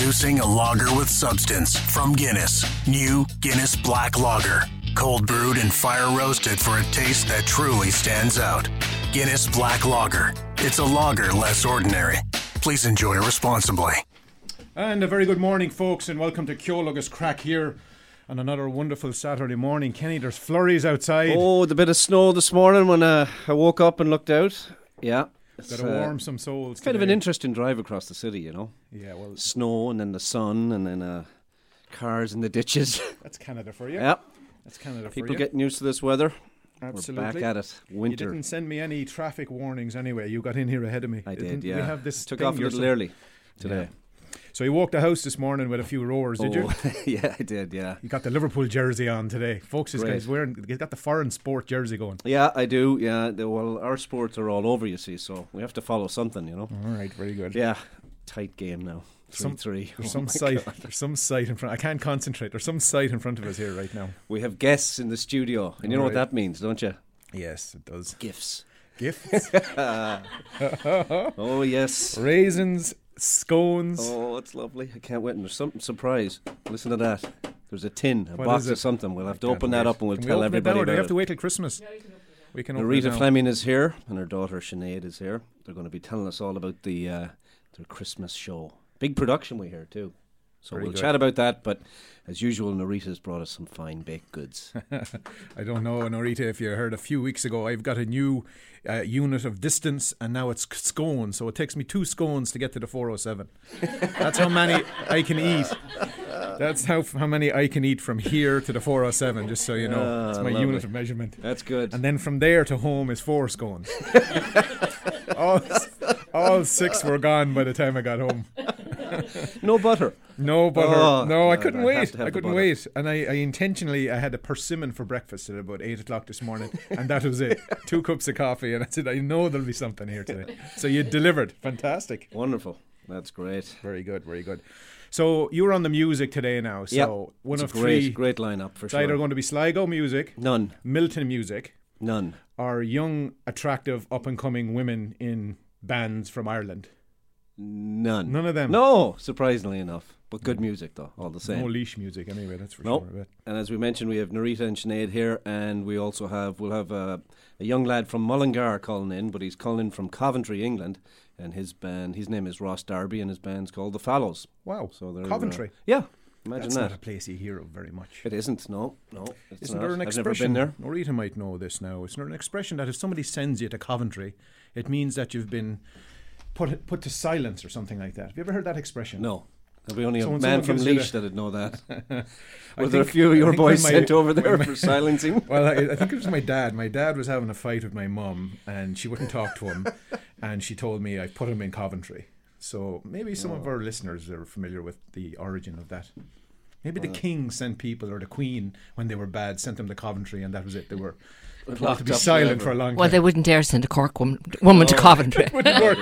Introducing a lager with substance from Guinness. New Guinness Black Lager. Cold brewed and fire roasted for a taste that truly stands out. Guinness Black Lager. It's a lager less ordinary. Please enjoy responsibly. And a very good morning, folks, and welcome to Ceol agus Craic here on another wonderful Saturday morning. Kenny, there's flurries outside. Oh, the bit of snow this morning when uh, I woke up and looked out. Yeah. Gotta uh, warm some souls. It's kind of an interesting drive across the city, you know. Yeah, well, Snow and then the sun and then uh, cars in the ditches. that's Canada for you. Yep, That's Canada for you. People getting used to this weather. Absolutely. We're back at it. Winter. You didn't send me any traffic warnings anyway. You got in here ahead of me. I Didn't yeah. We have this Took off a little early today. So you walked the house this morning with a few roars, did you? Oh, yeah, I did, yeah. You got the Liverpool jersey on today, folks. This Great. guy's wearing. He's got the foreign sport jersey going. Yeah, I do. Yeah, well, our sports are all over, you see, so we have to follow something, you know. All right, very good. Yeah, tight game now. Three Some- three. There's Oh some sight. God. There's some sight in front. I can't concentrate. There's some sight in front of us here right now. We have guests in the studio, and you know what that means, don't you? Yes, it does. Gifts. Gifts, Oh yes. raisins, scones. Oh, it's lovely. I can't wait. And there's something surprise. Listen to that. There's a tin, a What box is it? of something. We'll have to Can't open that up and we'll Can tell open it everybody now, do we have to wait till Christmas? We can open it Narita. Fleming is here, and her daughter Sinead is here. They're going to be telling us all about the uh, their Christmas show. Big production we hear too. So Very we'll good. chat about that. But as usual, Narita's brought us some fine baked goods. I don't know, Norita, if you heard a few weeks ago, I've got a new uh, unit of distance, and now it's scones. So it takes me two scones to get to the 407. That's how many I can eat. That's how how many I can eat from here to the 407. Just so you know, it's Ah, my lovely. unit of measurement. That's good. And then from there to home is four scones. all, all six were gone by the time I got home. no butter. No butter. Oh, no, I couldn't I have wait. to have I couldn't wait. And I, I intentionally, I had a persimmon for breakfast at about eight o'clock this morning, and that was it. Two cups of coffee, and I said, I know there'll be something here today. So you delivered. Fantastic. Wonderful. That's great. Very good. Very good. So you were on the music today now. So Yep. one It's of a great, three. great lineup for It's either sure. going to be Sligo music, None. Milton music, None. or young, attractive, up and coming women in bands from Ireland. None. None of them. No, surprisingly enough. But good music, though, all the same. No leash music, anyway. That's for No. sure. And as we mentioned, we have Narita and Sinead here, and we also have we'll have a, a young lad from Mullingar calling in, but he's calling in from Coventry, England, and his band, his name is Ross Darby, and his band's called the Fallows. Wow. So they're, uh, Coventry. yeah, imagine That's that. not a place you hear of very much. It isn't. No, no. It's Isn't not. there an I've never expression? been there. Norita might know this now. It's not an expression that if somebody sends you to Coventry, it means that you've been put put to silence or something like that. Have you ever heard that expression? No. There'll be only a man someone from Laois that'd know that. Were there a few of your boys my- sent over there my- for silencing? Well, I, I think it was my dad. My dad was having a fight with my mum, and she wouldn't talk to him, and she told me I put him in Coventry. So maybe some Oh. of our listeners are familiar with the origin of that. Maybe the uh, king sent people, or the queen, when they were bad, sent them to Coventry, and that was it. They were told Locked to be silent forever. for a long Well, they wouldn't dare send a Cork woman, woman to Coventry. it wouldn't work.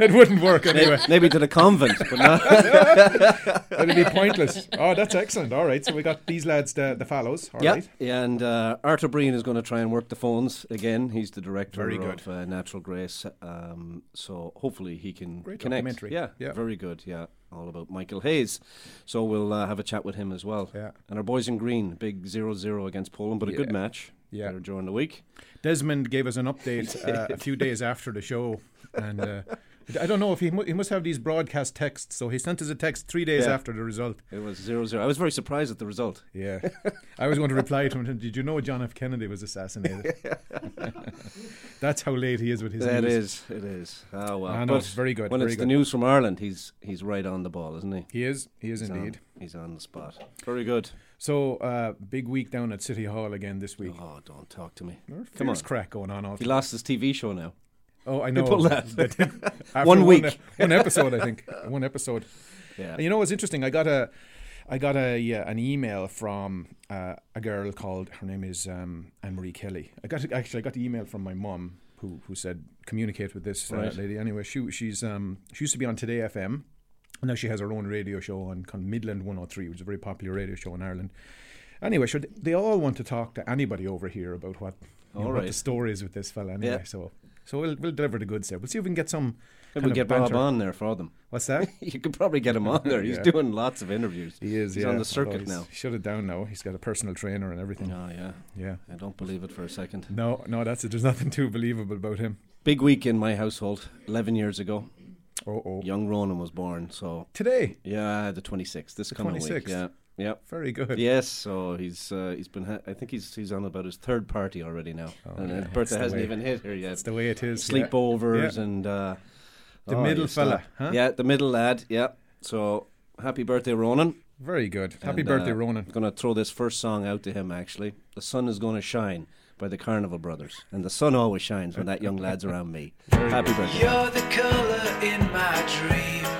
it wouldn't work anyway. Maybe, maybe to the convent, but not. It'd be pointless. Oh, that's excellent. All right, so we got these lads, the, the fallows. All yeah, right. yeah, and uh, Art O'Briain is going to try and work the phones again. He's the director Very good. of uh, Natural Grace, um, so hopefully he can Great connect. documentary. Yeah, Yeah. very good. Yeah, all about Michael Hayes. So we'll uh, have a chat with him as well. Yeah. And our boys in green, big 0-0 against Poland, but a good match. Yeah. during the week. Desmond gave us an update uh, a few days after the show, and uh, I don't know if he mu- he must have these broadcast texts. So he sent us a text three days Yeah. after the result. It was 0-0. I was very surprised at the result. Yeah, I was going to reply to him. Did you know John F. Kennedy was assassinated? That's how late he is with his It news. is. It is. Oh well. Ah, but very good, When very it's good. the news from Ireland, he's he's right on the ball, isn't he? He is. He is He's on- indeed. he's on the spot. Very good. So uh, big week down at City Hall again this week. Oh, don't talk to me. There's Come on. crack going on. All He lost his TV show now. Oh, I know. that. One week. one, one episode, I think. One episode. Yeah. And you know what's interesting? I got a, I got a yeah, an email from uh, a girl called her name is um, Anne Marie Kelly. I got actually I got the email from my mum who who said communicate with this uh, Right. lady. Anyway, she she's um she used to be on Today FM. Now she has her own radio show on kind of Midland 103, which is a very popular radio show in Ireland. Anyway, sure, they all want to talk to anybody over here about what, you know, All what the right. story is with this fella. Anyway, Yeah. so So we'll we'll deliver the goods there. We'll see if we can get some. Maybe we get Bob on there for them. What's that? You could probably get him on there. He's Yeah. doing lots of interviews. He is. He's yeah. on the circuit now. Shut it down now. He's got a personal trainer and everything. Oh yeah, Yeah. I don't believe it for a second. No, no, that's it. There's nothing too believable about him. Big week in my household. Eleven years ago, Oh, oh. young Ronan was born. So Today, yeah, the twenty sixth. This The coming 26th. week. Yeah, yeah. very good. Yes, so he's uh, he's been. Ha- I think he's he's on about his third party already now, Oh, and yeah, his that's birthday hasn't even hit here yet. That's the way it is. Sleepovers Yeah. and uh, The oh, middle fella, huh? Yeah, the middle lad. Yeah. So happy birthday, Ronan. Very good. Happy And, birthday, uh, Ronan. I'm going to throw this first song out to him, actually. The Sun is Going to Shine by the Carnival Brothers. And the sun always shines when that young lad's around me. Happy birthday. You're the color in my dream.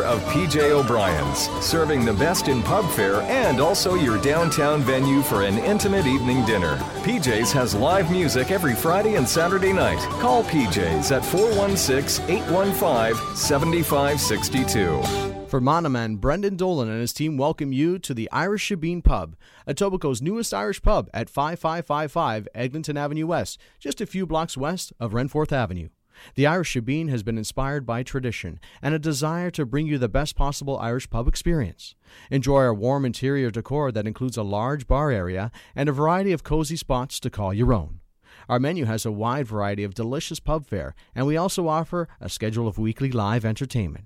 of PJ O'Brien's, serving the best in pub fare and also your downtown venue for an intimate evening dinner. PJ's has live music every Friday and Saturday night. Call PJ's at 416 815 7562. Fermanagh man, Brendan Dolan and his team welcome you to the Irish Shebeen Pub, Etobicoke's newest Irish pub at 5555 Eglinton Avenue West, just a few blocks west of Renforth Avenue. The Irish Shebeen has been inspired by tradition and a desire to bring you the best possible Irish pub experience. Enjoy our warm interior decor that includes a large bar area and a variety of cozy spots to call your own. Our menu has a wide variety of delicious pub fare, and we also offer a schedule of weekly live entertainment.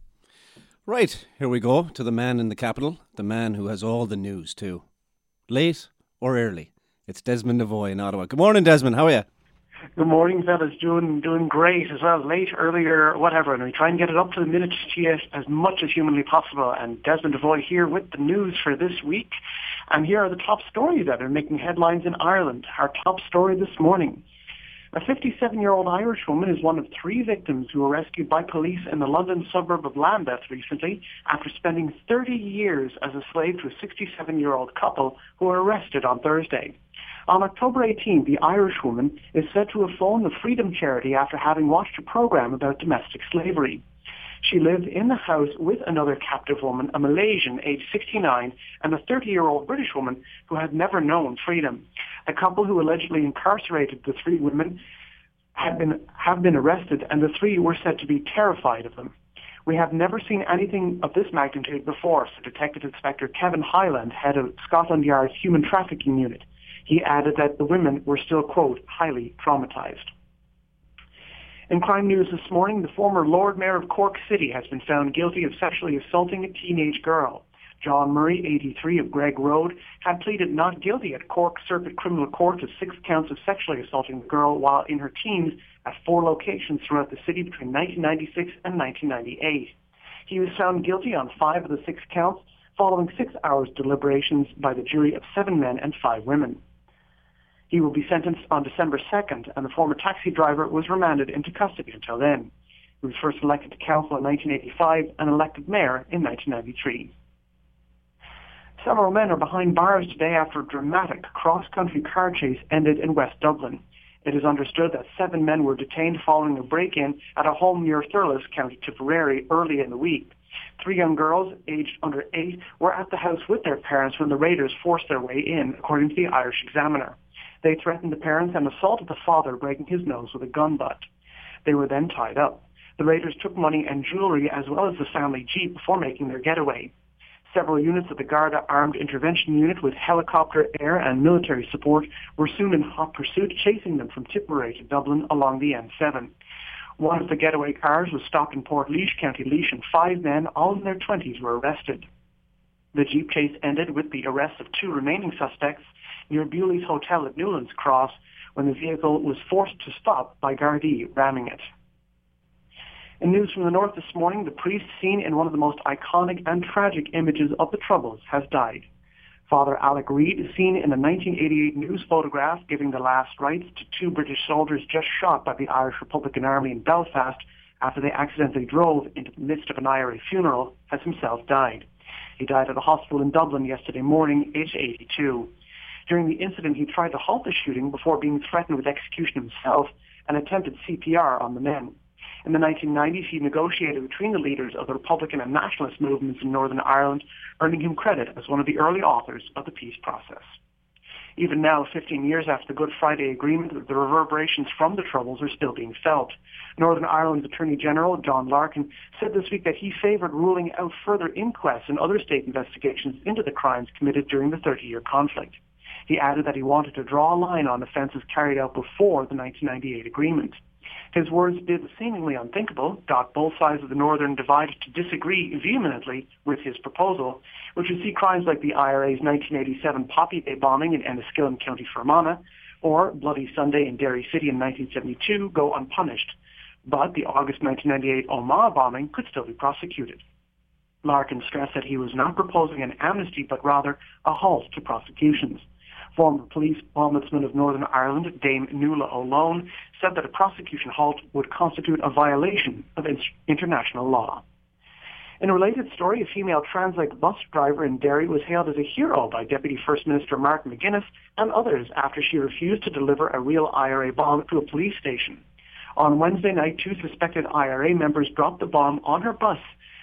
Right, here we go to the man in the capital, the man who has all the news too. Late or early? It's Desmond Devoy in Ottawa. Good morning, Desmond. How are you? Good morning, fellas. Doing doing great as well. Late, earlier, whatever. And we try and get it up to the minute as much as humanly possible. And Desmond Devoy here with the news for this week. And here are the top stories that are making headlines in Ireland. Our top story this morning. A 57-year-old Irish woman is one of three victims who were rescued by police in the London suburb of Lambeth recently after spending 30 years as a slave to a 67-year-old couple who were arrested on Thursday. On October 18, the Irish woman is said to have phoned the Freedom Charity after having watched a program about domestic slavery. She lived in the house with another captive woman, a Malaysian aged 69, and a 30-year-old British woman who had never known freedom. A couple who allegedly incarcerated the three women had been, have been arrested, and the three were said to be terrified of them. We have never seen anything of this magnitude before, said Detective Inspector Kevin Hyland, head of Scotland Yard's Human Trafficking Unit. He added that the women were still, quote, highly traumatized. In crime news this morning, the former Lord Mayor of Cork City has been found guilty of sexually assaulting a teenage girl. John Murray, 83, of Greg Road, had pleaded not guilty at Cork Circuit Criminal Court to six counts of sexually assaulting the girl while in her teens at four locations throughout the city between 1996 and 1998. He was found guilty on five of the six counts following six hours deliberations by the jury of seven men and five women. He will be sentenced on December 2nd, and the former taxi driver was remanded into custody until then. He was first elected to council in 1985 and elected mayor in 1993. Several men are behind bars today after a dramatic cross-country car chase ended in West Dublin. It is understood that seven men were detained following a break-in at a home near Thurles, County Tipperary, early in the week. Three young girls, aged under eight, were at the house with their parents when the raiders forced their way in, according to the Irish Examiner. They threatened the parents and assaulted the father, breaking his nose with a gun butt. They were then tied up. The raiders took money and jewelry as well as the family jeep before making their getaway. Several units of the Garda Armed Intervention Unit with helicopter, air and military support were soon in hot pursuit, chasing them from Tipperary to Dublin along the N7. One of the getaway cars was stopped in Port County Laois, and five men, all in their 20s, were arrested. The jeep chase ended with the arrest of two remaining suspects near Bewley's Hotel at Newlands Cross when the vehicle was forced to stop by Gardaí ramming it. In news from the north this morning, the priest seen in one of the most iconic and tragic images of the Troubles has died. Father Alec Reid is seen in a 1988 news photograph giving the last rites to two British soldiers just shot by the Irish Republican Army in Belfast after they accidentally drove into the midst of an IRA funeral, has himself died. He died at a hospital in Dublin yesterday morning, aged 82. During the incident, he tried to halt the shooting before being threatened with execution himself and attempted CPR on the men. In the 1990s, he negotiated between the leaders of the Republican and nationalist movements in Northern Ireland, earning him credit as one of the early authors of the peace process. Even now, 15 years after the Good Friday Agreement, the reverberations from the Troubles are still being felt. Northern Ireland's Attorney General, John Larkin, said this week that he favoured ruling out further inquests and other state investigations into the crimes committed during the 30-year conflict. He added that he wanted to draw a line on offences carried out before the 1998 agreement. His words did the seemingly unthinkable, got both sides of the Northern Divide to disagree vehemently with his proposal, which would see crimes like the IRA's 1987 Poppy Day bombing in Enniskillen, County Fermanagh, or Bloody Sunday in Derry City in 1972 go unpunished. But the August 1998 Omagh bombing could still be prosecuted. Larkin stressed that he was not proposing an amnesty, but rather a halt to prosecutions. Former police ombudsman of Northern Ireland, Dame Nuala O'Loan, said that a prosecution halt would constitute a violation of in- international law. In a related story, a female Translink bus driver in Derry was hailed as a hero by Deputy First Minister Mark McGuinness and others after she refused to deliver a real IRA bomb to a police station. On Wednesday night, two suspected IRA members dropped the bomb on her bus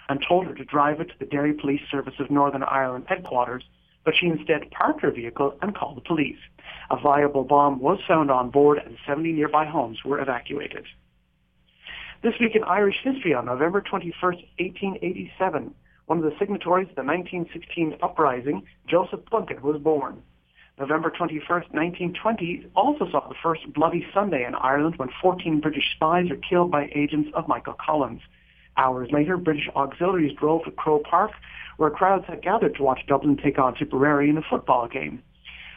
and told her to drive it to the Derry Police Service of Northern Ireland headquarters but she instead parked her vehicle and called the police. A viable bomb was found on board and 70 nearby homes were evacuated. This week in Irish history on November 21st, 1887, one of the signatories of the 1916 uprising, Joseph Plunkett, was born. November 21st, 1920 also saw the first Bloody Sunday in Ireland when 14 British spies were killed by agents of Michael Collins. Hours later, British auxiliaries drove to Croke Park, where crowds had gathered to watch Dublin take on Tipperary in a football game.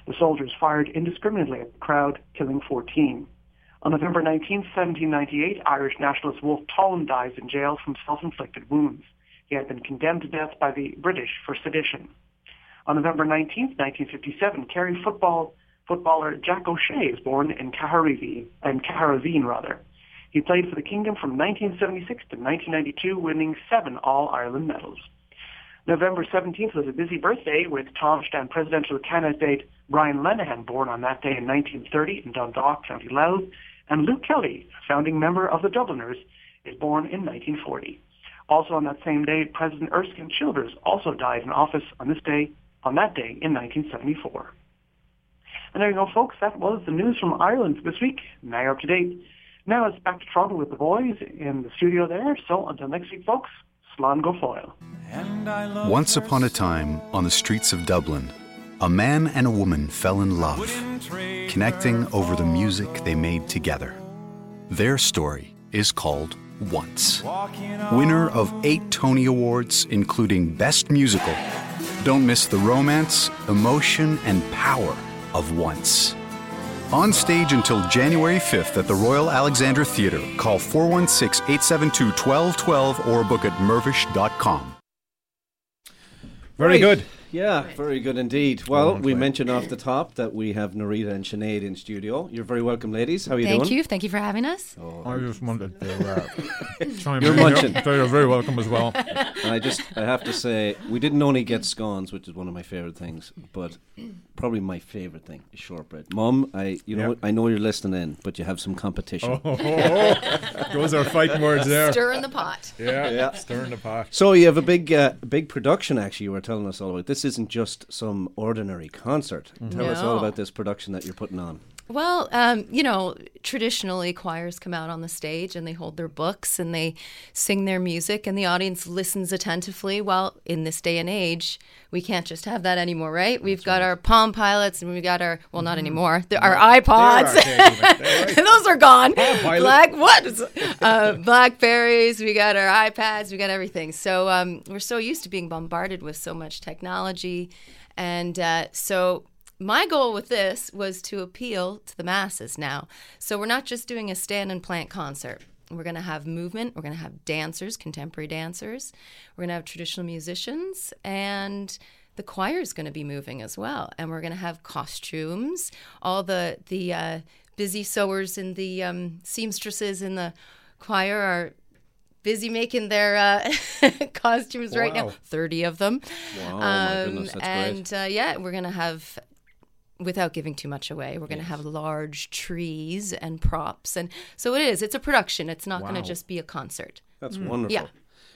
The soldiers fired indiscriminately at the crowd, killing 14. On November 19, 1798, Irish nationalist Wolfe Tone dies in jail from self-inflicted wounds. He had been condemned to death by the British for sedition. On November 19, 1957, Kerry football footballer Jack O'Shea is born in Caharaveen, in Caharaveen rather. He played for the Kingdom from 1976 to 1992, winning seven All-Ireland medals. November 17th was a busy birthday with Taoiseach presidential candidate Brian Lenihan, born on that day in 1930 in Dundalk, County Louth, and Luke Kelly, founding member of the Dubliners, is born in 1940. Also on that same day, President Erskine Childers also died in office on this day, on that day in 1974. And there you go, folks. That was the news from Ireland this week. Now you're up to date. Now it's back to Toronto with the boys in the studio there. So until next week, folks, Slán go foil. Once upon a time, on the streets of Dublin, a man and a woman fell in love, connecting over the music they made together. Their story is called Once. Winner of eight Tony Awards, including Best Musical. Don't miss the romance, emotion, and power of Once. On stage until January 5th at the Royal Alexandra Theatre. Call 416 872 1212 or book at mirvish.com. Very Right. good. Yeah, very good indeed. Well, on, we mentioned off the top that we have Narita and Sinead in studio. You're very welcome, ladies. How are you Thank doing? Thank you. Thank you for having us. I just wanted to uh, chime You're in here. munching. You're very welcome as well. And I just, I have to say, we didn't only get scones, which is one of my favourite things, but probably my favourite thing is shortbread. Mum, I, you know, Yep. I know you're listening in, but you have some competition. Oh, those are fighting words there. Stir in the pot. Yeah, Yeah. stirring the pot. So you have a big, uh, big production. Actually, you were telling us all about. This isn't just some ordinary concert. Tell us all about this production that you're putting on. Well, um, you know, traditionally choirs come out on the stage and they hold their books and they sing their music and the audience listens attentively. Well, in this day and age, we can't just have that anymore, right? We've got our Palm Pilots and we've got our well, not anymore. The, our iPods. Those are gone. Black what? Uh, Blackberries. We got our iPads. We got everything. So um, we're so used to being bombarded with so much technology, and uh, so my goal with this was to appeal to the masses now. So we're not just doing a stand and plant concert. We're going to have movement. We're going to have dancers, contemporary dancers. We're going to have traditional musicians, and the choir is going to be moving as well. And we're going to have costumes. All the the uh, busy sewers and the um, seamstresses in the choir are busy making their uh, costumes right now. Um, Thirty of them. Wow, my goodness, that's great. and uh, yeah, we're gonna have without giving too much away, we're going to have large trees and props, and so it is. It's a production. It's not going to just be a concert. That's wonderful. Yeah.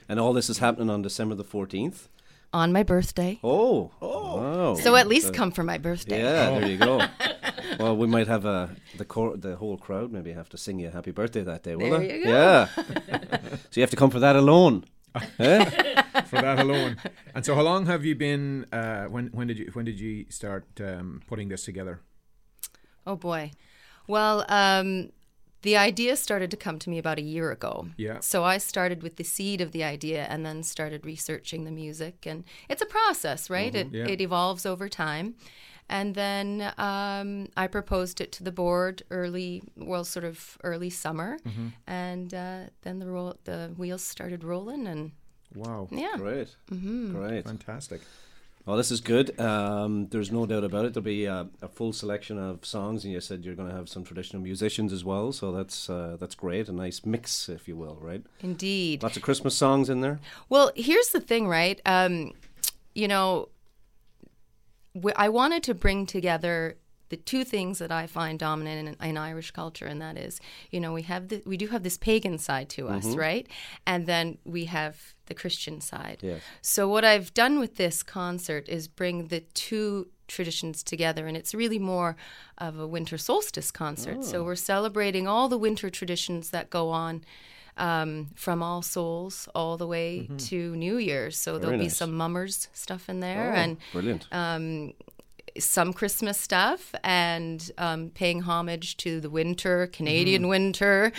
And all this is happening on December the 14th. On my birthday. Oh. Oh. Wow. So at least come for my birthday. Yeah, there you go. well, we might have uh, the cor- the whole crowd maybe have to sing you a happy birthday that day, will There they? you go. Yeah. so you have to come for that alone. eh? for that alone. And so, how long have you been? Uh, when when did you when did you start um, putting this together? Oh boy. Well, um, the idea started to come to me about a year ago. Yeah. So I started with the seed of the idea and then started researching the music. And it's a process, right? It, Yeah. it evolves over time. And then um, I proposed it to the board early, well, sort of early summer. Mm-hmm. And uh, then the, roll, the wheels started rolling. And Wow, yeah. Great. Mm-hmm. Great. fantastic. Well, this is good. Um, there's no doubt about it. There'll be uh, a full selection of songs, and you said you're going to have some traditional musicians as well. So that's uh, that's great. A nice mix, if you will, right? Indeed. Lots of Christmas songs in there. Well, here's the thing, right? Um, you know, I wanted to bring together the two things that I find dominant in, in Irish culture, and that is, you know, we have the, we do have this pagan side to us, right? And then we have the Christian side. Yes. So what I've done with this concert is bring the two traditions together and it's really more of a winter solstice concert. So we're celebrating all the winter traditions that go on um, from All Souls all the way to New Year's. So there'll be some mummers stuff in there Oh, and brilliant. um, some Christmas stuff and um, paying homage to the winter, Canadian Mm-hmm. winter,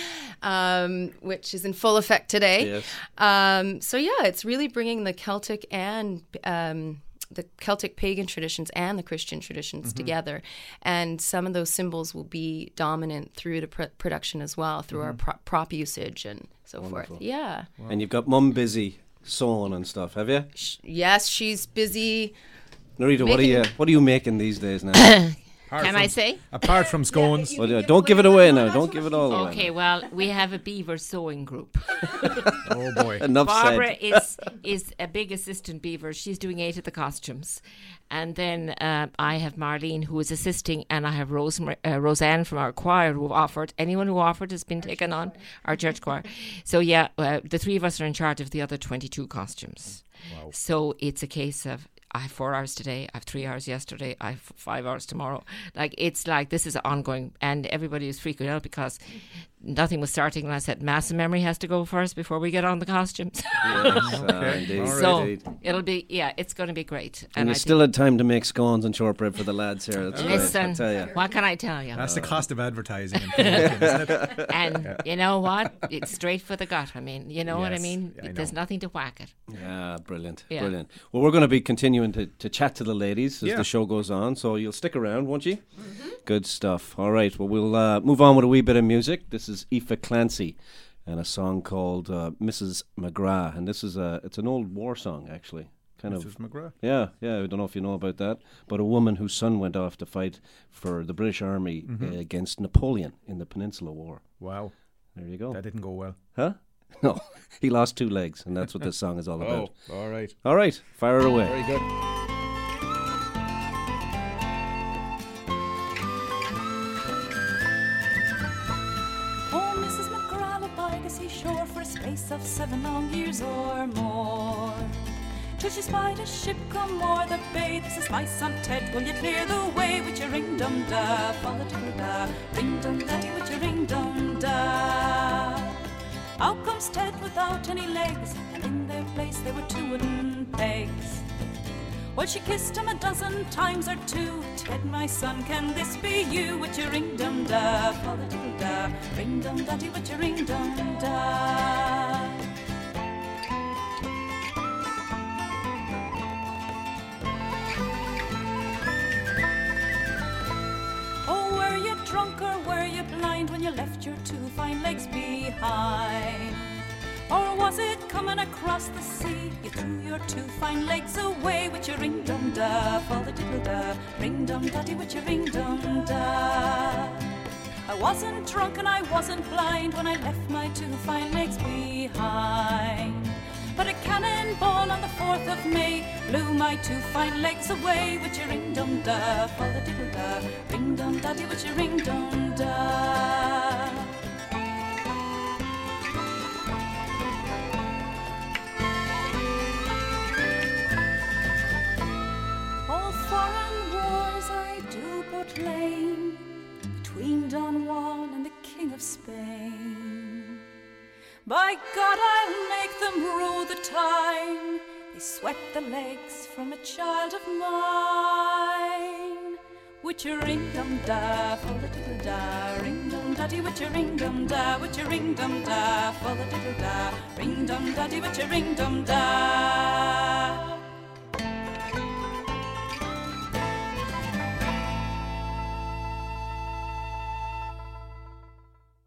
um, which is in full effect today. Yes. Um, so yeah, it's really bringing the Celtic and um, the Celtic pagan traditions and the Christian traditions Mm-hmm. together, and some of those symbols will be dominant through the pr- production as well, through our pro- prop usage and so Mm-hmm. Wonderful. forth. Yeah. And you've got mum busy sewing and stuff, have you? Sh- Yes, she's busy. Narita, what are you Making- what are you making these days now? Apart Can from, I say? Apart from scones, well, yeah, don't give it away now. Don't give it all away. Okay, well, we have a beaver sewing group. oh boy, Enough Barbara said. is is a big assistant beaver. She's doing eight of the costumes, and then uh, I have Marlene who is assisting, and I have Rose, uh, Roseanne from our choir who offered. Anyone who offered has been taken on our church choir. So yeah, uh, the three of us are in charge of the other twenty-two costumes. Wow. So it's a case of. I have four hours today. I have three hours yesterday. I have five hours tomorrow. Like it's like this is ongoing, and everybody is freaking out because nothing was starting. And I said, mass memory has to go first before we get on the costumes. Yes, uh, indeed. So Indeed. it'll be yeah, it's going to be great. And you I still think- had time to make scones and shortbread for the lads here. That's great, I listen. tell you. What can I tell you? that's the cost of advertising. And promoting, isn't it? and you know what? It's straight for the gut. I mean, you know what I mean? I There's nothing to whack it. Yeah, brilliant, Yeah. brilliant. Well, we're going to be continuing to, to chat to the ladies as Yeah. the show goes on, so you'll stick around, won't you? Good stuff. All right, well, we'll uh, move on with a wee bit of music. This is Aoife Clancy and a song called uh, Mrs. McGrath, and this is a it's an old war song actually, kind of. Mrs. McGrath. Yeah, yeah. I don't know if you know about that, but a woman whose son went off to fight for the British Army uh, against Napoleon in the Peninsula War. Wow, There you go. that didn't go well. Huh? No, he lost two legs, and that's what this song is all about. Oh, all right, All right, fire it away. very good. Of seven long years or more. Till she spied a ship come o'er the bay. There's a spice on Ted. Will you clear the way with your ring dum da? Fall a da. Ring dum daddy with your ring dum da. Out comes Ted without any legs, and in their place there were two wooden pegs. Well, she kissed him a dozen times or two. Ted, my son, can this be you with your ring dum da? A da. Ring dum daddy with your ring dum da. Oh, were you drunk or were you blind when you left your two fine legs behind? Or was it coming across the sea? You threw your two fine legs away with your ring dum da, fall the diddle da, ring dum daddy with your ring dum da. I wasn't drunk and I wasn't blind when I left my two fine legs behind. But a cannonball on the 4th of May blew my two fine legs away with your ring dum da, fa da diddle da, ring dum daddy with your ring dum da. Between Don Juan and the King of Spain. By God, I'll make them rue the time they swept the legs from a child of mine. With your ring dum da, fa da diddle da, ring dum daddy with your ring dum da, with your ring dum da, fa da diddle da, ring dum daddy with your ring dum da.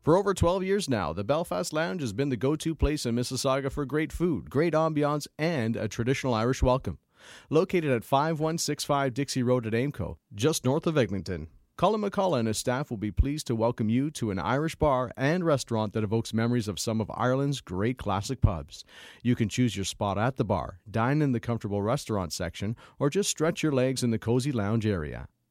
For over 12 years now, the Belfast Lounge has been the go to place in Mississauga for great food, great ambiance, and a traditional Irish welcome. Located at 5165 Dixie Road at Aimco, just north of Eglinton, Colin McCullough and his staff will be pleased to welcome you to an Irish bar and restaurant that evokes memories of some of Ireland's great classic pubs. You can choose your spot at the bar, dine in the comfortable restaurant section, or just stretch your legs in the cozy lounge area.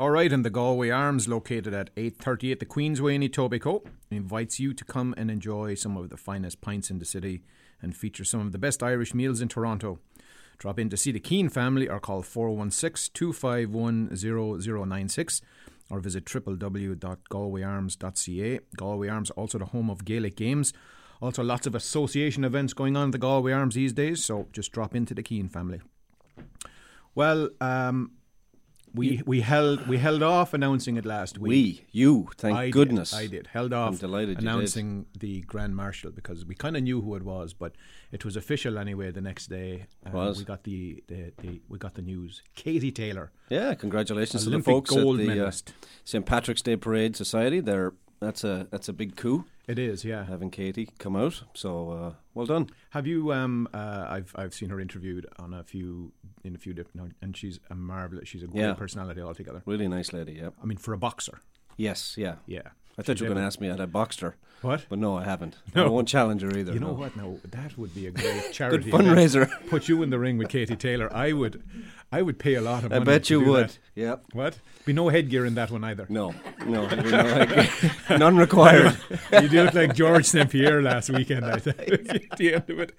All right, and the Galway Arms, located at 838 the Queensway in Etobicoke, invites you to come and enjoy some of the finest pints in the city and feature some of the best Irish meals in Toronto. Drop in to see the Keane family or call 416 251 0096 or visit www.galwayarms.ca. Galway Arms, also the home of Gaelic games. Also, lots of association events going on at the Galway Arms these days, so just drop into the Keane family. Well, um, we we held we held off announcing it last week. We, you, thank I did, goodness. I did held I'm off delighted you did. announcing the Grand Marshal because we kind of knew who it was, but it was official anyway. The next day, uh, Was. we got the, the, the we got the news. Katie Taylor, Yeah, congratulations Olympic to the folks gold at the uh. St Patrick's Day Parade Society. They're that's a that's a big coup. It is, yeah. Having Katie come out, so uh, well done. Have you? Um, uh, I've I've seen her interviewed on a few in a few different, and she's a marvelous. She's a great Yeah. personality altogether. Really nice lady. Yeah. I mean, for a boxer. Yes. Yeah. Yeah. I thought you were going to ask me had I boxed her. What? But no, I haven't. No. I won't challenge her either. You know no. what? No, that would be a great charity fundraiser. Put you in the ring with Katie Taylor. I would, I would pay a lot of money. I bet you would. that. Yep. What? Be no headgear in that one either. No, no, no. None required. you do look like George St Pierre last weekend. I think at the end of it.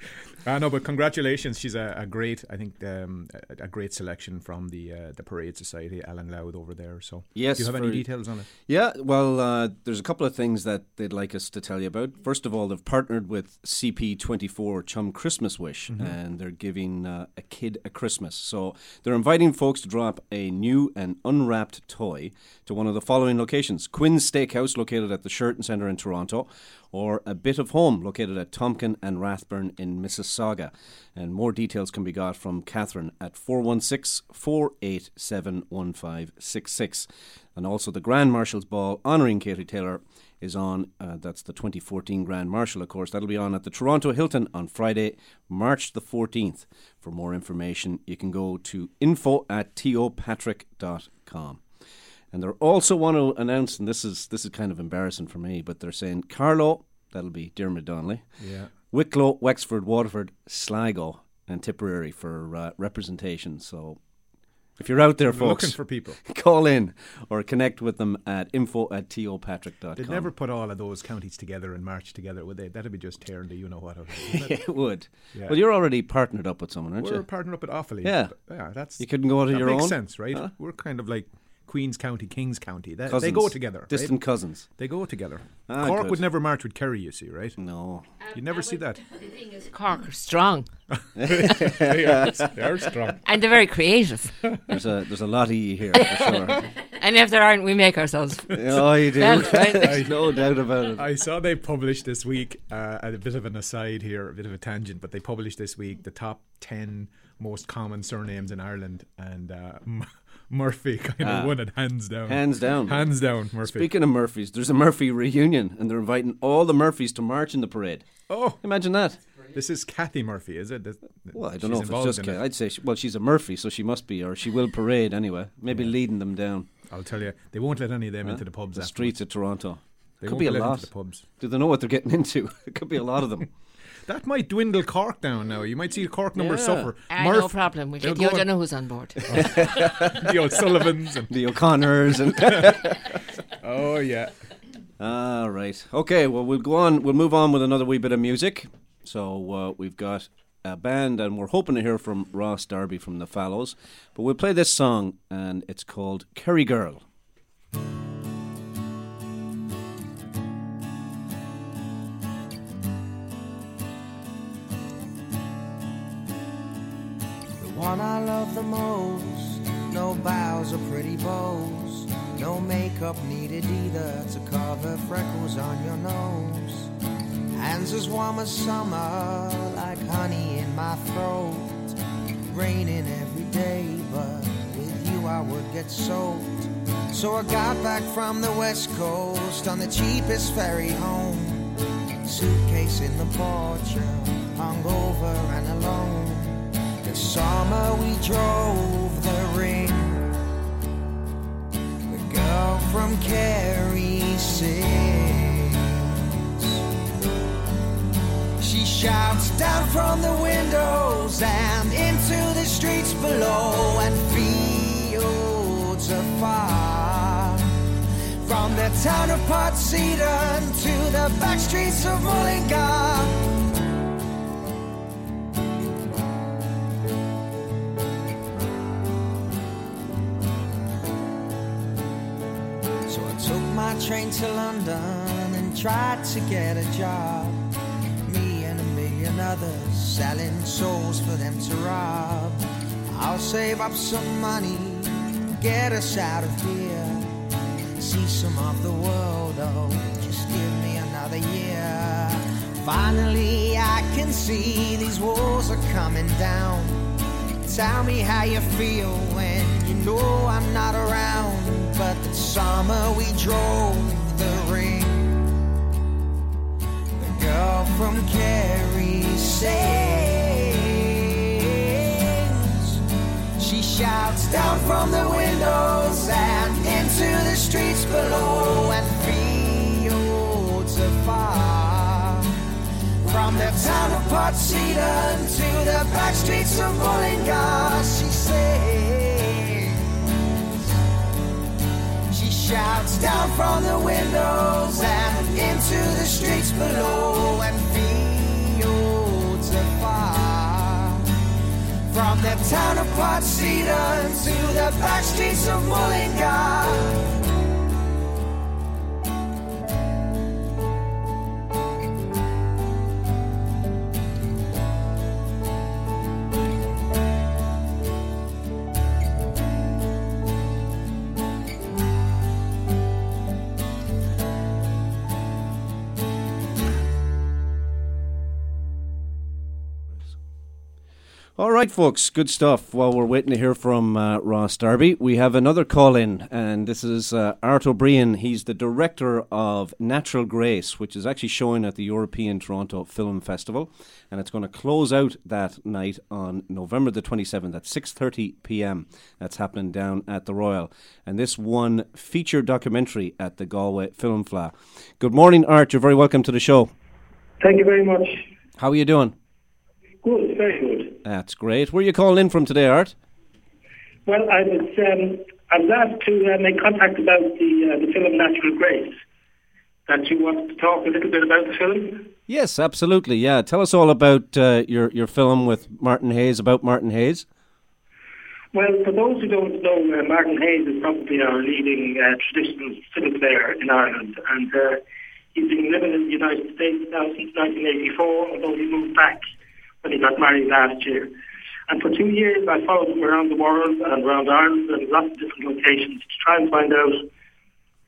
I know, but congratulations. She's a, a great, I think, um, a, a great selection from the uh, the Parade Society, Alan Loud over there. So, Yes. do you have any details on it? Yeah, well, uh, there's a couple of things that they'd like us to tell you about. First of all, they've partnered with CP24 Chum Christmas Wish, Mhm. and they're giving uh, a kid a Christmas. So they're inviting folks to drop a new and unwrapped toy to one of the following locations Quinn's Steakhouse, located at the Sheraton Centre in Toronto, or A Bit of Home, located at Tomken and Rathburn in Mississauga. And more details can be got from Catherine at 416 487 1566. And also the Grand Marshal's Ball honouring Katie Taylor is on. Uh, that's the 2014 Grand Marshal, of course. That'll be on at the Toronto Hilton on Friday, March the 14th. For more information, you can go to info at topatrick.com. And they're also want to announce, and this is this is kind of embarrassing for me, but they're saying Carlow, that'll be Dermot Donnelly, Yeah. Wicklow, Wexford, Waterford, Sligo, and Tipperary for uh, representation. So if you're out there, We're folks, looking for people. call in or connect with them at info at topatrick.com. They'd never put all of those counties together and march together, would they? That'd be just tearing the you know what out of it. it would. Yeah. Well, you're already partnered up with someone, aren't We're you? partnered up with Offaly. Yeah. yeah, that's You couldn't go out of your makes own? sense, right? Huh? We're kind of like Queens County, Kings County. That, they go together. right? Distant cousins. They go together. Ah, Cork good. would never march with Kerry, you see, right? No. You never see that. The thing is, Cork are strong. they, are, they are strong. And they're very creative. There's a there's a lot of you here for sure. And if there aren't, we make ourselves. Oh, you do. That's right. There's no doubt about it. I saw they published this week, uh, a bit of an aside here, a bit of a tangent, but they published this week the top 10 most common surnames in Ireland, and uh, M- Murphy kind of Ah. won it hands down. Hands down. Hands down, Murphy. Speaking of Murphys, there's a Murphy reunion, and they're inviting all the Murphys to march in the parade. Oh, imagine that. This is Kathy Murphy, is it? This- Well, I don't know if it's just. in Ka- it. I'd say, she, well, she's a Murphy, so she must be, or she will parade anyway. Maybe leading them down. I'll tell you, they won't let any of them Huh? into the pubs. The afterwards. streets of Toronto. They Could be a lot. into the pubs. Do they know what they're getting into? it could be a lot of them. That might dwindle Cork down now. You might see Cork numbers Yeah. suffer. Ah, no problem. We'll they'll get the go old on- know who's on board. the O'Sullivans and the O'Connors and. oh yeah. All right. Okay. Well, we'll go on. We'll move on with another wee bit of music. So uh, we've got a band, and we're hoping to hear from Ross Darby from the Fallows. But we'll play this song, and it's called Kerry Girl. One I love the most. No bows or pretty bows. No makeup needed either to cover freckles on your nose. Hands as warm as summer, like honey in my throat. Raining every day, but with you I would get soaked. So I got back from the west coast on the cheapest ferry home. Suitcase in the porch, hungover and alone. The summer we drove the ring. The girl from Kerry sings. She shouts down from the windows and into the streets below and fields afar. From the town of Portseedon to the back streets of Mullingar. Train to London and tried to get a job. Me and a million others selling souls for them to rob. I'll save up some money, get us out of here. See some of the world, oh, just give me another year. Finally, I can see these walls are coming down. Tell me how you feel when you know I'm not around. But that summer we drove the ring. The girl from Kerry sings. She shouts down from the windows and into the streets below and fields afar. From the town of Portseedon to the back streets of Mullingar, shouts down from the windows and into the streets below and fields afar. From the town of Portseedon to the back streets of Mullingar. All right, folks, good stuff. While we're waiting to hear from uh, Ross Darby, we have another call in, and this is uh, Art O'Briain. He's the director of Natural Grace, which is actually showing at the European Toronto Film Festival, and it's going to close out that night on November the 27th at 6:30 p.m. That's happening down at the Royal, and this one feature documentary at the Galway Film Fleadh. Good morning, Art. You're very welcome to the show. Thank you very much. How are you doing? Good, very good. That's great. Where are you calling in from today, Art? Well, I was um, I was asked to uh, make contact about the uh, the film Natural Grace. That you want to talk a little bit about the film. Yes, absolutely. Yeah, tell us all about uh, your your film with Martin Hayes about Martin Hayes. Well, for those who don't know, uh, Martin Hayes is probably our leading uh, traditional fiddle player in Ireland, and uh, he's been living in the United States now since 1984, although he moved back when he got married last year. And for two years, I followed them around the world and around Ireland and lots of different locations to try and find out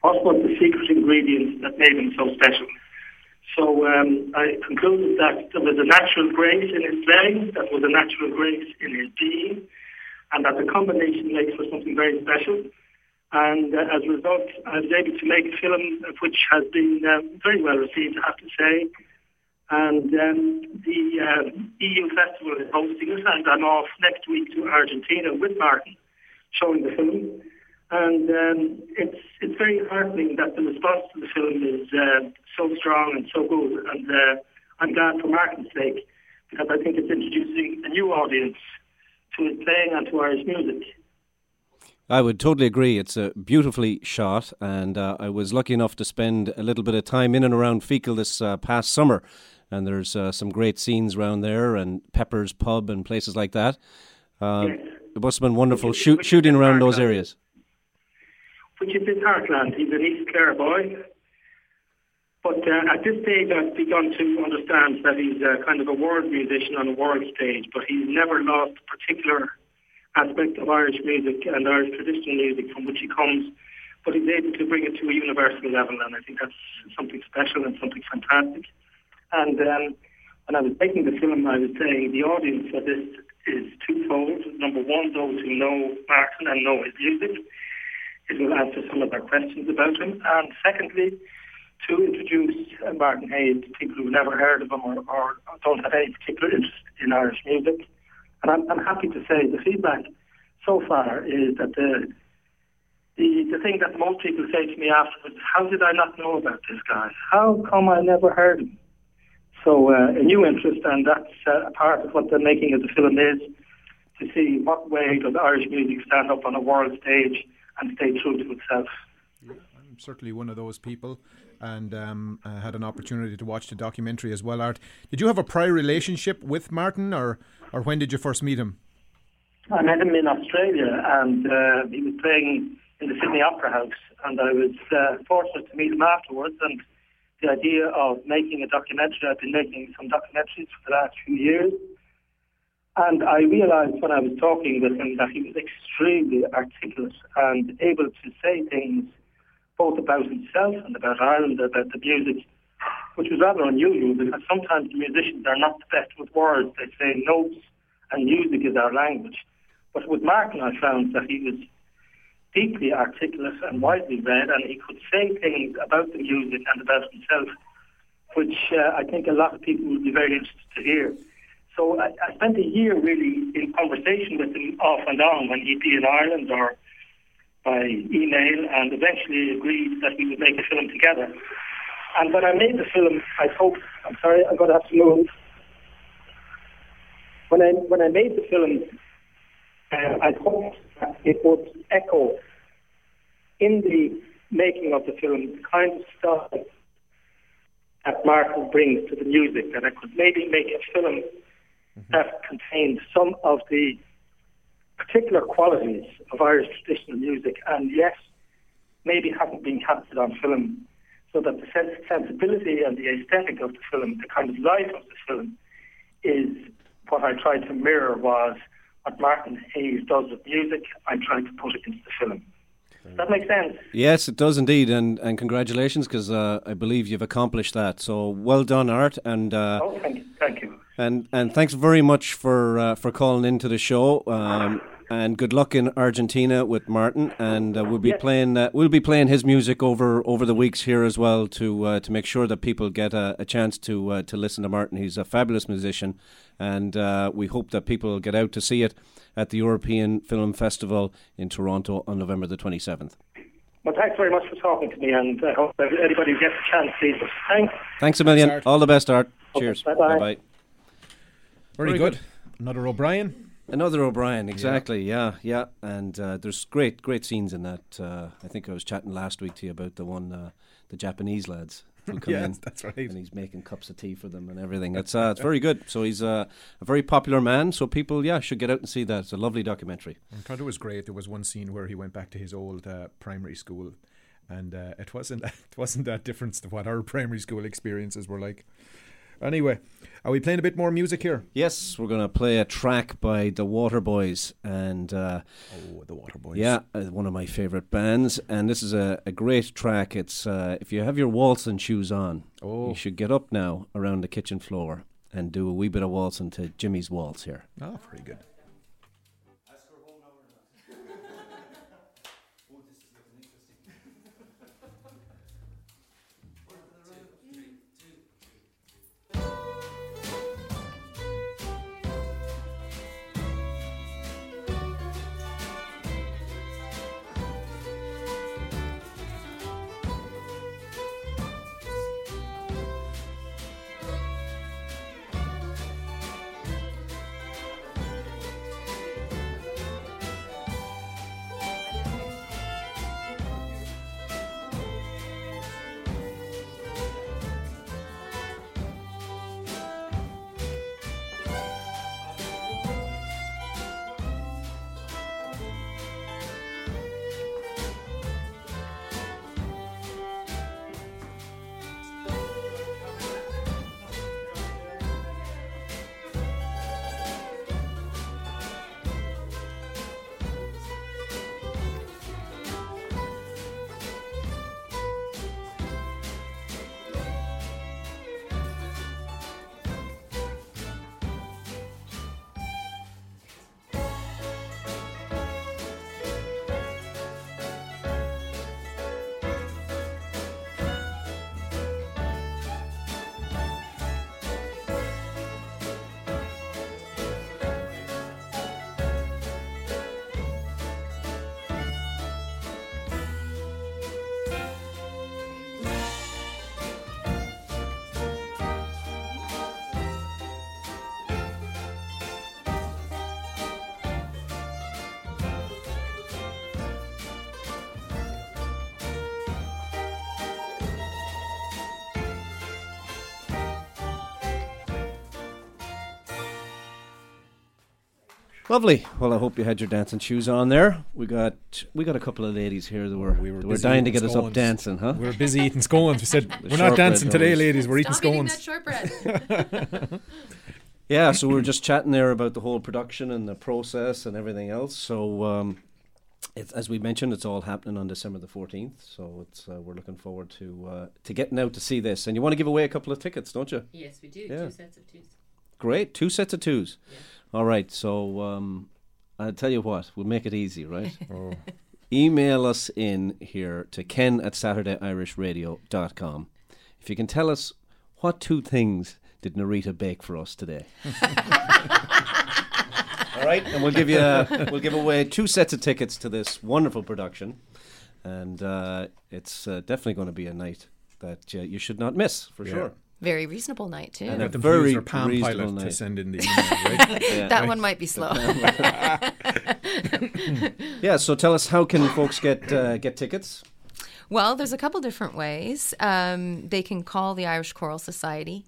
what was the secret ingredient that made him so special. So um, I concluded that there was a natural grace in his playing, that was a natural grace in his being, and that the combination makes for something very special. And uh, as a result, I was able to make a film which has been uh, very well received, I have to say. And um, the uh, EU Festival is hosting us, and I'm off next week to Argentina with Martin, showing the film. And um, it's it's very heartening that the response to the film is uh, so strong and so good. And uh, I'm glad for Martin's sake because I think it's introducing a new audience to his playing and to Irish music. I would totally agree. It's a beautifully shot, and uh, I was lucky enough to spend a little bit of time in and around Feakle this uh, past summer. And there's uh, some great scenes around there, and Pepper's Pub and places like that. Um, Yes. It must have been wonderful shoot, shooting around those areas. which is his heartland. He's an East Clare boy. But uh, at this stage, I've begun to understand that he's uh, kind of a world musician on a world stage, but he's never lost a particular aspect of Irish music and Irish traditional music from which he comes. But he's able to bring it to a universal level, and I think that's something special and something fantastic. And um, when I was making the film, I was saying the audience for this is twofold. Number one, those who know Martin and know his music. It will answer some of their questions about him. And secondly, to introduce uh, Martin Hayes to people who've never heard of him or, or don't have any particular interest in Irish music. And I'm, I'm happy to say the feedback so far is that the, the the thing that most people say to me afterwards, how did I not know about this guy? How come I never heard him? So uh, a new interest, and that's uh, a part of what the making of the film is, to see what way does Irish music stand up on a world stage and stay true to itself. I'm certainly one of those people, and um, I had an opportunity to watch the documentary as well. Art, did you have a prior relationship with Martin, or or when did you first meet him? I met him in Australia, and uh, he was playing in the Sydney Opera House, and I was uh, fortunate to meet him afterwards. And the idea of making a documentary, I've been making some documentaries for the last few years, and I realised when I was talking with him that he was extremely articulate and able to say things both about himself and about Ireland, about the music, which was rather unusual because sometimes musicians are not the best with words. They say notes and music is our language. But with Martin, I found that he was deeply articulate and widely read, and he could say things about the music and about himself, which uh, I think a lot of people would be very interested to hear. So I, I spent a year really in conversation with him off and on when he'd be in Ireland or by email, and eventually agreed that we would make a film together. And when I made the film, I hoped. I'm sorry, I'm going to have to move. When I when I made the film, uh, I hoped it would echo in the making of the film the kind of style that Martin brings to the music, that I could maybe make a film mm-hmm. that contained some of the particular qualities of Irish traditional music, and yet maybe haven't been captured on film, so that the sens- sensibility and the aesthetic of the film, the kind of life of the film, is what I tried to mirror was what Martin Hayes does with music. I'm trying to put it into the film. Does that make sense? Yes, it does indeed, and and congratulations because uh, I believe you've accomplished that. So well done, Art, and uh, Oh, thank you. Thank you. and and thanks very much for uh, for calling into the show. Um, and good luck in Argentina with Martin, and uh, we'll be playing uh, we'll be playing his music over over the weeks here as well to uh, to make sure that people get a, a chance to uh, to listen to Martin. He's a fabulous musician, and uh, we hope that people will get out to see it at the European Film Festival in Toronto on November the twenty seventh. Well, thanks very much for talking to me, and I hope that anybody who gets a chance sees it. Thanks. Thanks a million. All the best, Art. Cheers. bye-bye. Bye. Very, Very good. good. Another O'Brien. Another O'Brien, exactly. Yeah, yeah. And uh, there's great, great scenes in that. Uh, I think I was chatting last week to you about the one, uh, the Japanese lads who come Yes, in. that's right. And he's making cups of tea for them and everything. It's uh, it's very good. So he's uh, a very popular man. So people, yeah, should get out and see that. It's a lovely documentary. I thought it was great. There was one scene where he went back to his old uh, primary school, and uh, it wasn't it wasn't that different to what our primary school experiences were like. Anyway, are we playing a bit more music here? Yes, we're going to play a track by the Waterboys, and uh, oh, the Waterboys. Yeah, uh, one of my favorite bands, and this is a, a great track. It's uh, if you have your waltzing shoes on, Oh. you should get up now around the kitchen floor and do a wee bit of waltzing to Jimmy's waltz here. Oh, very good. Lovely. Well, I hope you had your dancing shoes on there. We got we got a couple of ladies here that were we were, busy dying to eating get us up dancing, huh? We were busy eating scones. We said we're not dancing today, knows. ladies. We're eating Stop eating scones. that shortbread. Yeah, so we were just chatting there about the whole production and the process and everything else. So, um, it's, as we mentioned, it's all happening on December the fourteenth. So it's uh, we're looking forward to uh, to getting out to see this. And you want to give away a couple of tickets, don't you? Yes, we do. Yeah. Two sets of twos. Great, two sets of twos. All right, so um, I'll tell you what, we'll make it easy, right? Oh. Email us in here to ken at saturdayirishradio.com. If you can tell us what two things did Nortia bake for us today? All right, and we'll give you uh, we'll give away two sets of tickets to this wonderful production, and uh, it's uh, definitely going to be a night that uh, you should not miss for Yeah. sure. Very reasonable night too. And Get a them to very Palm reasonable Pilot to night. send in the email, right? Yeah. that one might be slow. Yeah, so tell us how can folks get uh, get tickets? Well, there's a couple different ways. Um, they can call the Irish Choral Society.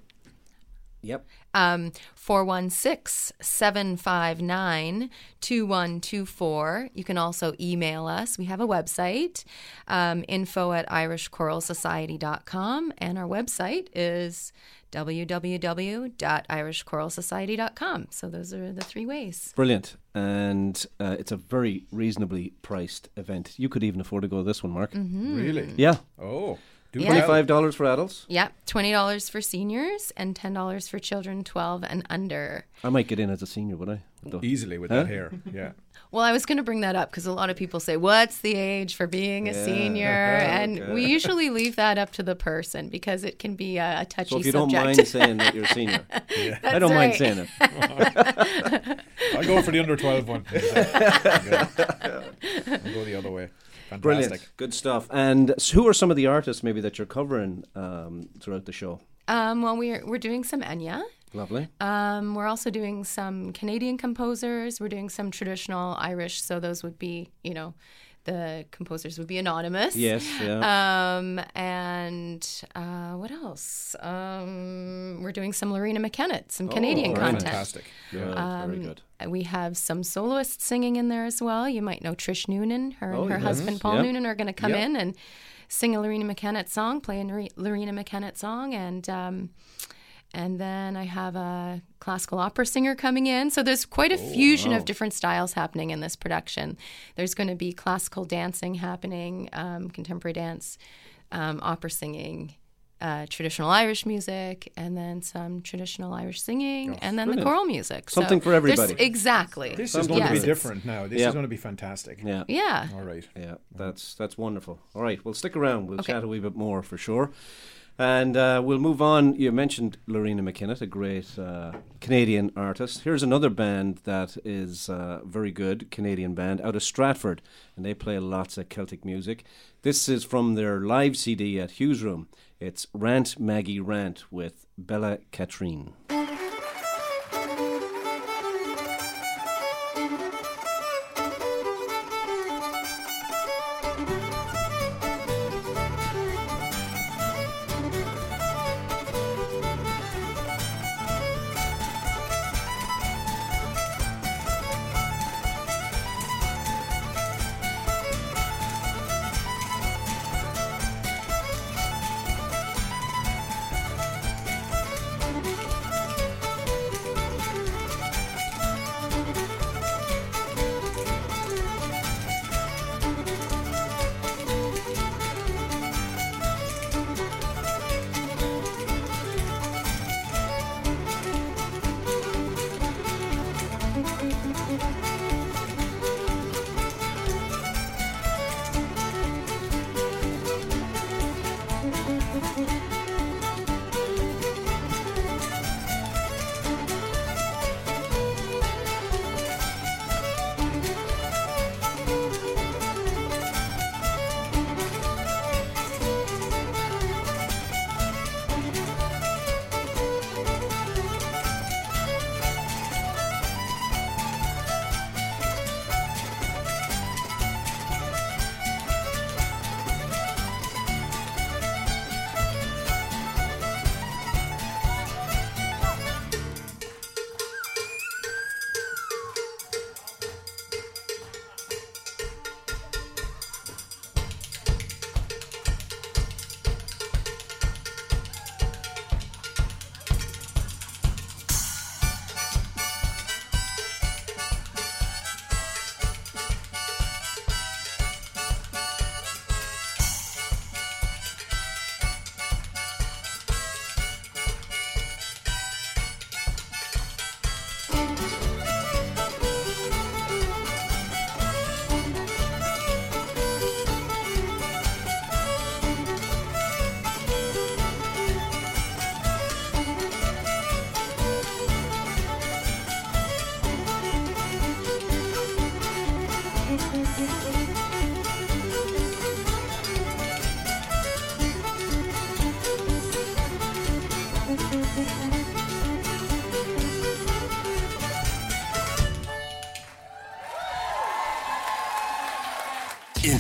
Yep. Um, 416 759 2124. You can also email us. We have a website, um, info at irishchoralsociety.com. And our website is www.irishchoralsociety.com. So those are the three ways. Brilliant. And uh, it's a very reasonably priced event. You could even afford to go to this one, Mark. Mhm. Really? Yeah. Oh, do Yeah. $25 for adults. Yeah, $20 for seniors and $10 for children 12 and under. I might get in as a senior, would I? With the- Easily with Huh? that hair. Yeah. Well, I was going to bring that up because a lot of people say, What's the age for being a Yeah. senior? And Okay. we usually leave that up to the person because it can be a, a touchy So if you subject. don't mind saying that you're a senior, I That's don't mind saying it. I'll go for the under 12 one. I'll go the other way. Fantastic. Brilliant. Good stuff. And who are some of the artists maybe that you're covering um, throughout the show? Um, well, we're, we're doing some Enya. Lovely. Um, we're also doing some Canadian composers. We're doing some traditional Irish. So those would be, you know, the composers would be anonymous. Yes, yeah. Um, and uh, what else? Um, we're doing some Loreena McKennitt, some Canadian very content. Fantastic. Very Um, good. We have some soloists singing in there as well. You might know Trish Noonan. Her and Oh, her yes. husband Paul Yep. Noonan are going to come Yep. in and sing a Loreena McKennitt song, play a Loreena McKennitt song, and um, and then I have a classical opera singer coming in. So there's quite a fusion wow. of different styles happening in this production. There's going to be classical dancing happening, um, contemporary dance, um, opera singing. Uh, traditional Irish music, and then some traditional Irish singing, and then the choral music. Something so for everybody. there's- Exactly. This is going to be different now. This Yeah. is going to be fantastic. Yeah. Yeah. All right. Yeah, that's that's wonderful. All right, well, stick around. We'll Okay. chat a wee bit more for sure. And uh, we'll move on. You mentioned Loreena McKennitt, a great uh, Canadian artist. Here's another band that is uh, very good, Canadian band, out of Stratford, and they play lots of Celtic music. This is from their live CD at Hugh's Room. It's Rant Maggie Rant with Bella Katrine.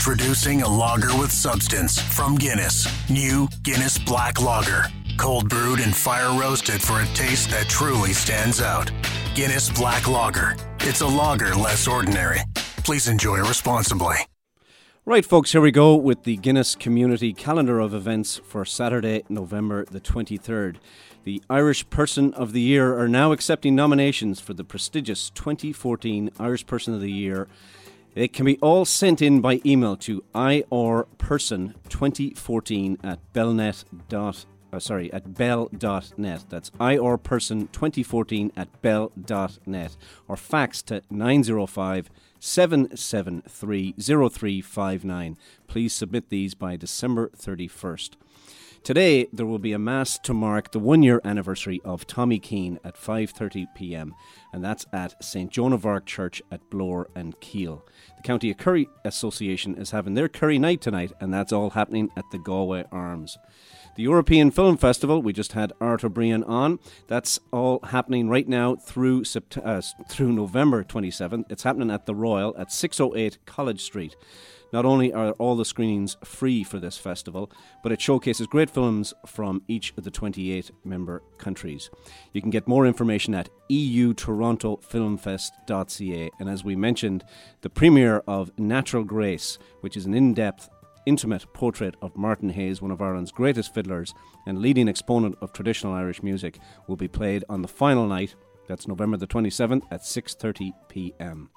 Introducing a lager with substance from Guinness. New Guinness Black Lager. Cold brewed and fire roasted for a taste that truly stands out. Guinness Black Lager. It's a lager less ordinary. Please enjoy responsibly. Right, folks, here we go with the Guinness Community Calendar of Events for Saturday, November the 23rd. The Irish Person of the Year are now accepting nominations for the prestigious 2014 Irish Person of the Year. They can be all sent in by email to irperson2014 at bellnet. Dot, uh, sorry, at bell.net. That's irperson2014 at bell.net. Or fax to 905 773 0359. Please submit these by December 31st. Today there will be a mass to mark the one-year anniversary of Tommy Keane at 5:30 p.m. and that's at St Joan of Arc Church at Bloor and Keele. The County Kerry Association is having their curry night tonight and that's all happening at the Galway Arms. The European Film Festival, we just had Art O'Briain on. That's all happening right now through Sept- uh, through November 27th. It's happening at the Royal at 608 College Street. Not only are all the screenings free for this festival, but it showcases great films from each of the 28 member countries. You can get more information at eutorontofilmfest.ca. And as we mentioned, the premiere of Natural Grace, which is an in depth intimate portrait of Martin Hayes, one of Ireland's greatest fiddlers and leading exponent of traditional Irish music, will be played on the final night. That's November the 27th at 6:30 p.m.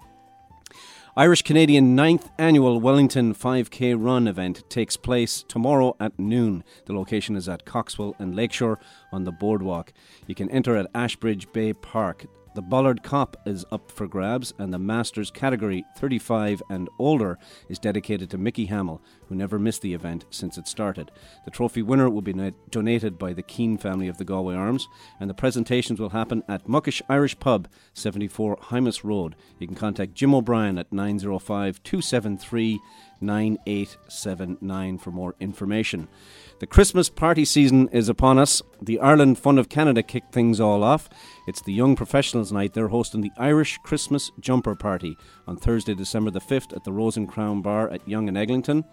Irish Canadian 9th annual Wellington 5K run event takes place tomorrow at noon. The location is at Coxwell and Lakeshore on the boardwalk. You can enter at Ashbridge Bay Park. The Bollard Cop is up for grabs, and the Masters category 35 and older is dedicated to Mickey Hamill, who never missed the event since it started. The trophy winner will be na- donated by the Keane family of the Galway Arms, and the presentations will happen at Muckish Irish Pub, 74 Hymas Road. You can contact Jim O'Brien at 905 273 9879 for more information. The Christmas party season is upon us. The Ireland Fund of Canada kicked things all off. It's the Yonge Professionals Night. They're hosting the Irish Christmas Jumper Party on Thursday, December the 5th at the Rose and Crown Bar at Young and Eglinton.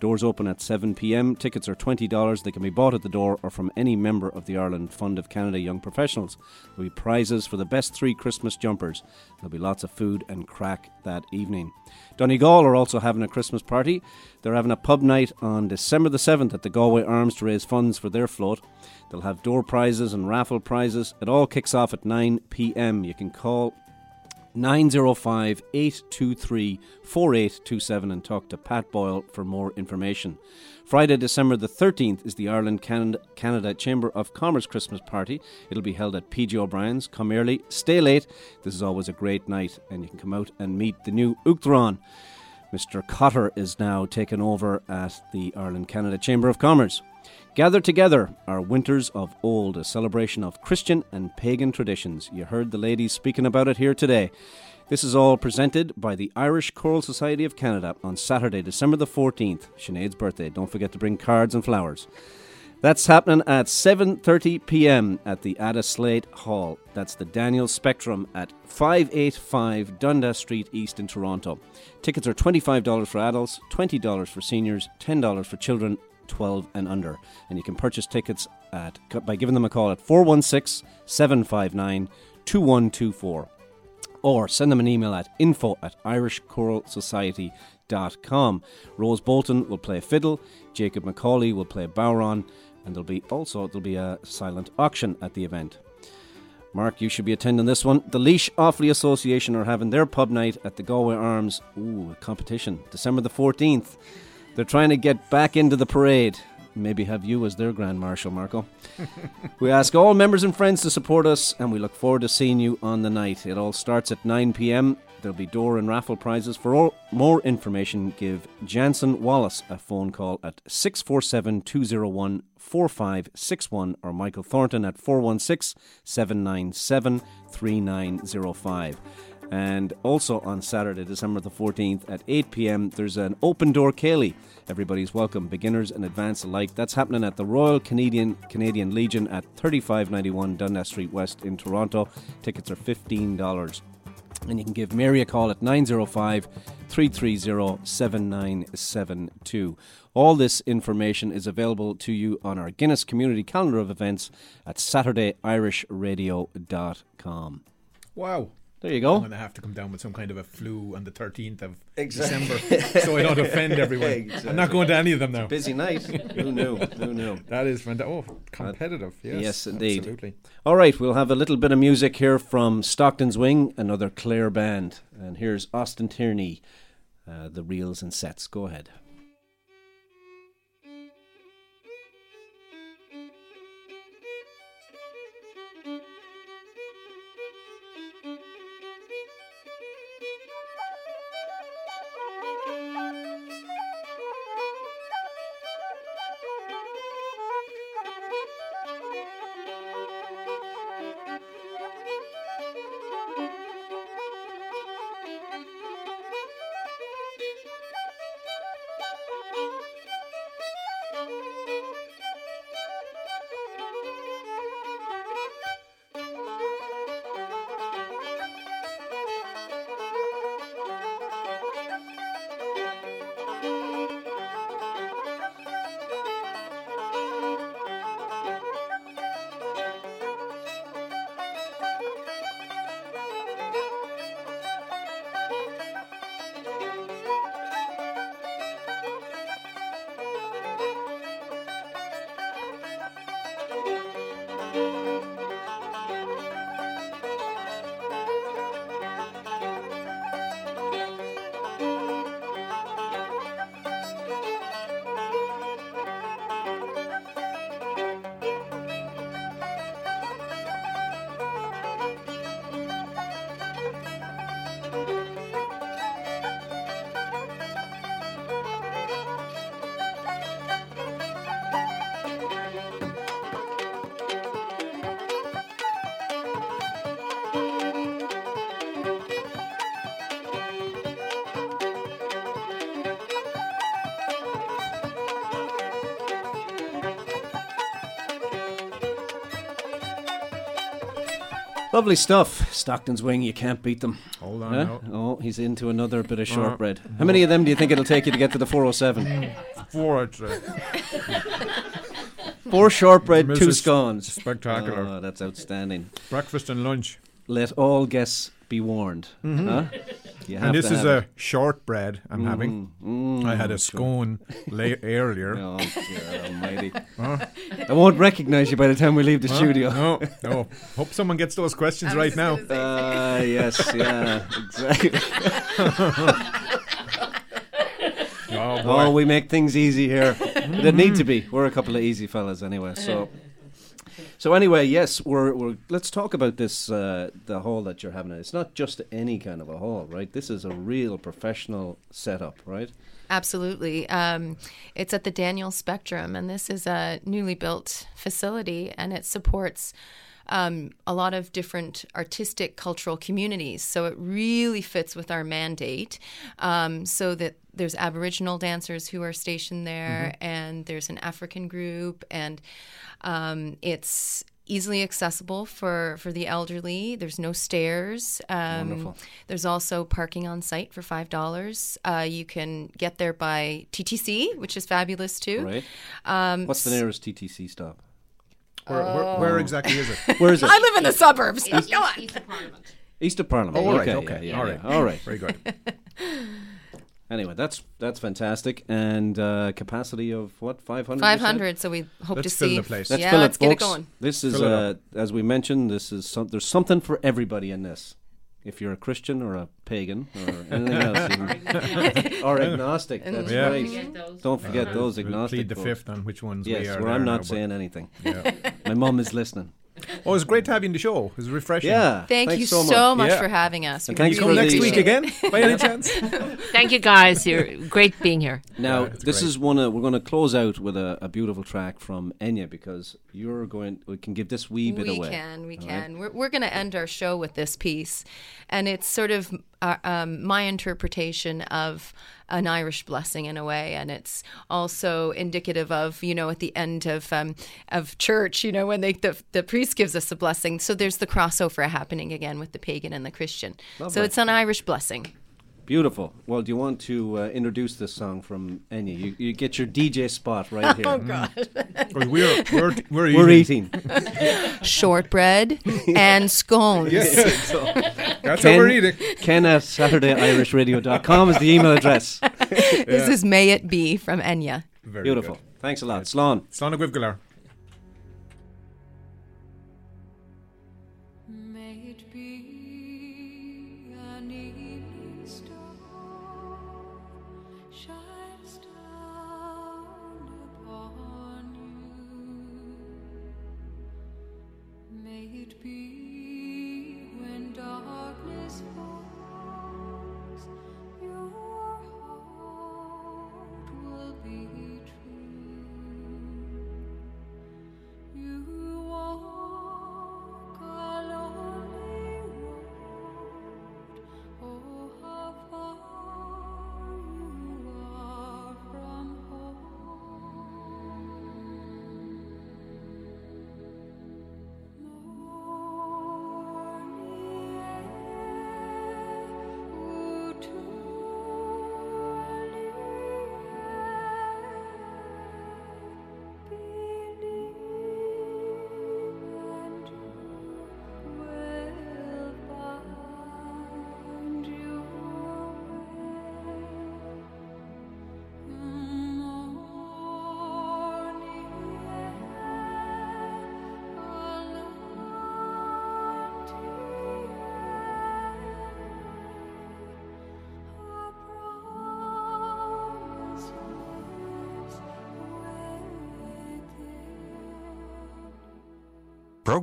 Doors open at 7 pm. Tickets are $20. They can be bought at the door or from any member of the Ireland Fund of Canada Young Professionals. There'll be prizes for the best three Christmas jumpers. There'll be lots of food and craic that evening. Donegal are also having a Christmas party. They're having a pub night on December the 7th at the Galway Arms to raise funds for their float. They'll have door prizes and raffle prizes. It all kicks off at 9 pm. You can call 905 823 4827 and talk to Pat Boyle for more information. Friday, December the 13th is the Ireland Canada, Canada Chamber of Commerce Christmas Party. It'll be held at PG O'Brien's. Come early, stay late. This is always a great night, and you can come out and meet the new Uachtaráin. Mr. Cotter is now taken over at the Ireland Canada Chamber of Commerce. Gather Together, our Winters of Old, a celebration of Christian and pagan traditions. You heard the ladies speaking about it here today. This is all presented by the Irish Choral Society of Canada on Saturday, December the 14th, Sinead's birthday. Don't forget to bring cards and flowers. That's happening at 7:30 p.m. at the Ada Slaight Hall. That's the Daniel Spectrum at 585 Dundas Street East in Toronto. Tickets are $25 for adults, $20 for seniors, $10 for children 12 and under. And you can purchase tickets at by giving them a call at 416-759 2124 or send them an email at info at irishchoralsociety.com. Rose Bolton will play fiddle, Jacob McCauley will play bodhrán, and there'll be also there'll be a silent auction at the event. Mark, you should be attending this one. The Laois Offaly Association are having their pub night at the Galway Arms. Ooh, competition. December the 14th. They're trying to get back into the parade. Maybe have you as their Grand Marshal, Marco. we ask all members and friends to support us, and we look forward to seeing you on the night. It all starts at 9 pm. There'll be door and raffle prizes. For all, more information, give Jansen Wallace a phone call at 647 201 4561 or Michael Thornton at 416 797 3905. And also on Saturday, December the 14th at 8 pm, there's an open door Ceili. Everybody's welcome, beginners and advanced alike. That's happening at the Royal Canadian Canadian Legion at 3591 Dundas Street West in Toronto. Tickets are $15. And you can give Mary a call at 905 330 7972. All this information is available to you on our Guinness Community Calendar of Events at SaturdayIrishRadio.com. Wow. There you go. I'm going to have to come down with some kind of a flu on the 13th of Exactly. December so I don't offend everyone. I'm not going to any of them now. Busy night. Who knew? Who knew? That is fantastic. Oh, competitive. Yes, yes, indeed. Absolutely. All right, we'll have a little bit of music here from Stockton's Wing, another Clare band. And here's Austin Tierney, uh, the reels and sets. Go ahead. Lovely stuff. Stockton's wing, you can't beat them. Hold on Huh? now. Oh, he's into another bit of Uh, shortbread. How many of them do you think it'll take you to get to the 407? Four, I'd say. Four shortbread, two scones. Spectacular. Oh, that's outstanding. Breakfast and lunch. Let all guests be warned. Mhm. Huh? And this is a it. shortbread I'm having. Mm, I had a sure. scone la- earlier. Oh, almighty. Huh? I won't recognise you by the time we leave the Huh? studio. No, no. Hope someone gets those questions right now. Uh, yes, yeah, exactly. Oh, boy. Oh, we make things easy here. they need to be. We're a couple of easy fellas anyway. So, so anyway, yes, we're, we're let's talk about this uh, the hall that you're having. It's not just any kind of a hall, right? This is a real professional setup, right? Absolutely. Um, it's at the Daniel Spectrum, and this is a newly built facility, and it supports um, a lot of different artistic, cultural communities. So it really fits with our mandate. Um, so that there's Aboriginal dancers who are stationed there, and there's an African group, and um, it's easily accessible for for the elderly there's no stairs um, Wonderful. there's also parking on site for five dollars uh, you can get there by ttc which is fabulous too Right. um, What's the nearest TTC stop? Where, where, where exactly is it? Where is it? I live in the suburbs. East- Come on. East of Parliament. East of Parliament. Oh, all right, okay, okay, yeah, yeah, all yeah. right. all right. Very good. Anyway, that's that's fantastic, and uh, capacity of what five hundred. 500 so we hope Let's to fill see the place. Let's yeah fill let's it, get it going This is, uh, as we mentioned, this is some, there's something for everybody in this. If you're a Christian or a pagan or anything else, you- or agnostic, that's Yeah. right. Forget those. Don't forget Uh, those we'll agnostic. plead the fifth on which ones Yes, we are. well, there I'm not but- saying anything. Yeah. My mum is listening. Oh, it's great to have you in the show. It was refreshing. Yeah, thank thanks you so so much. much, Yeah. for having us And We thanks Come for next week appreciate again, by any chance? Thank you guys. You're great being here. Now, Yeah, this great. is one. Of, we're going to close out with a, a beautiful track from Enya because you're going. We can give this wee bit we away. can, we all right? can. We're, we're going to end our show with this piece, and it's sort of uh, um, my interpretation of an Irish blessing in a way, and it's also indicative of you know at the end of um, of church, you know when they the, the priest gives us a blessing. So there's the crossover happening again with the pagan and the Christian. So it's an Irish blessing. Beautiful. Well, do you want to uh, introduce this song from Enya? You, you get your DJ spot right here. Oh God! Because we're, we're, we're, We're eating. eating. Shortbread and scones. Yes. So, That's Ken, what we're eating. Ken at SaturdayIrishRadio.com is the email address. This is May It Be from Enya. Very Beautiful. good. Thanks a lot. Slán. Slán Gwivgalar.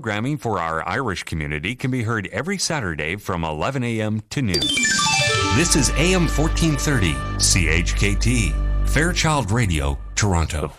Programming for our Irish community can be heard every Saturday from 11 a.m. to noon. This is AM 1430, CHKT, Fairchild Radio, Toronto.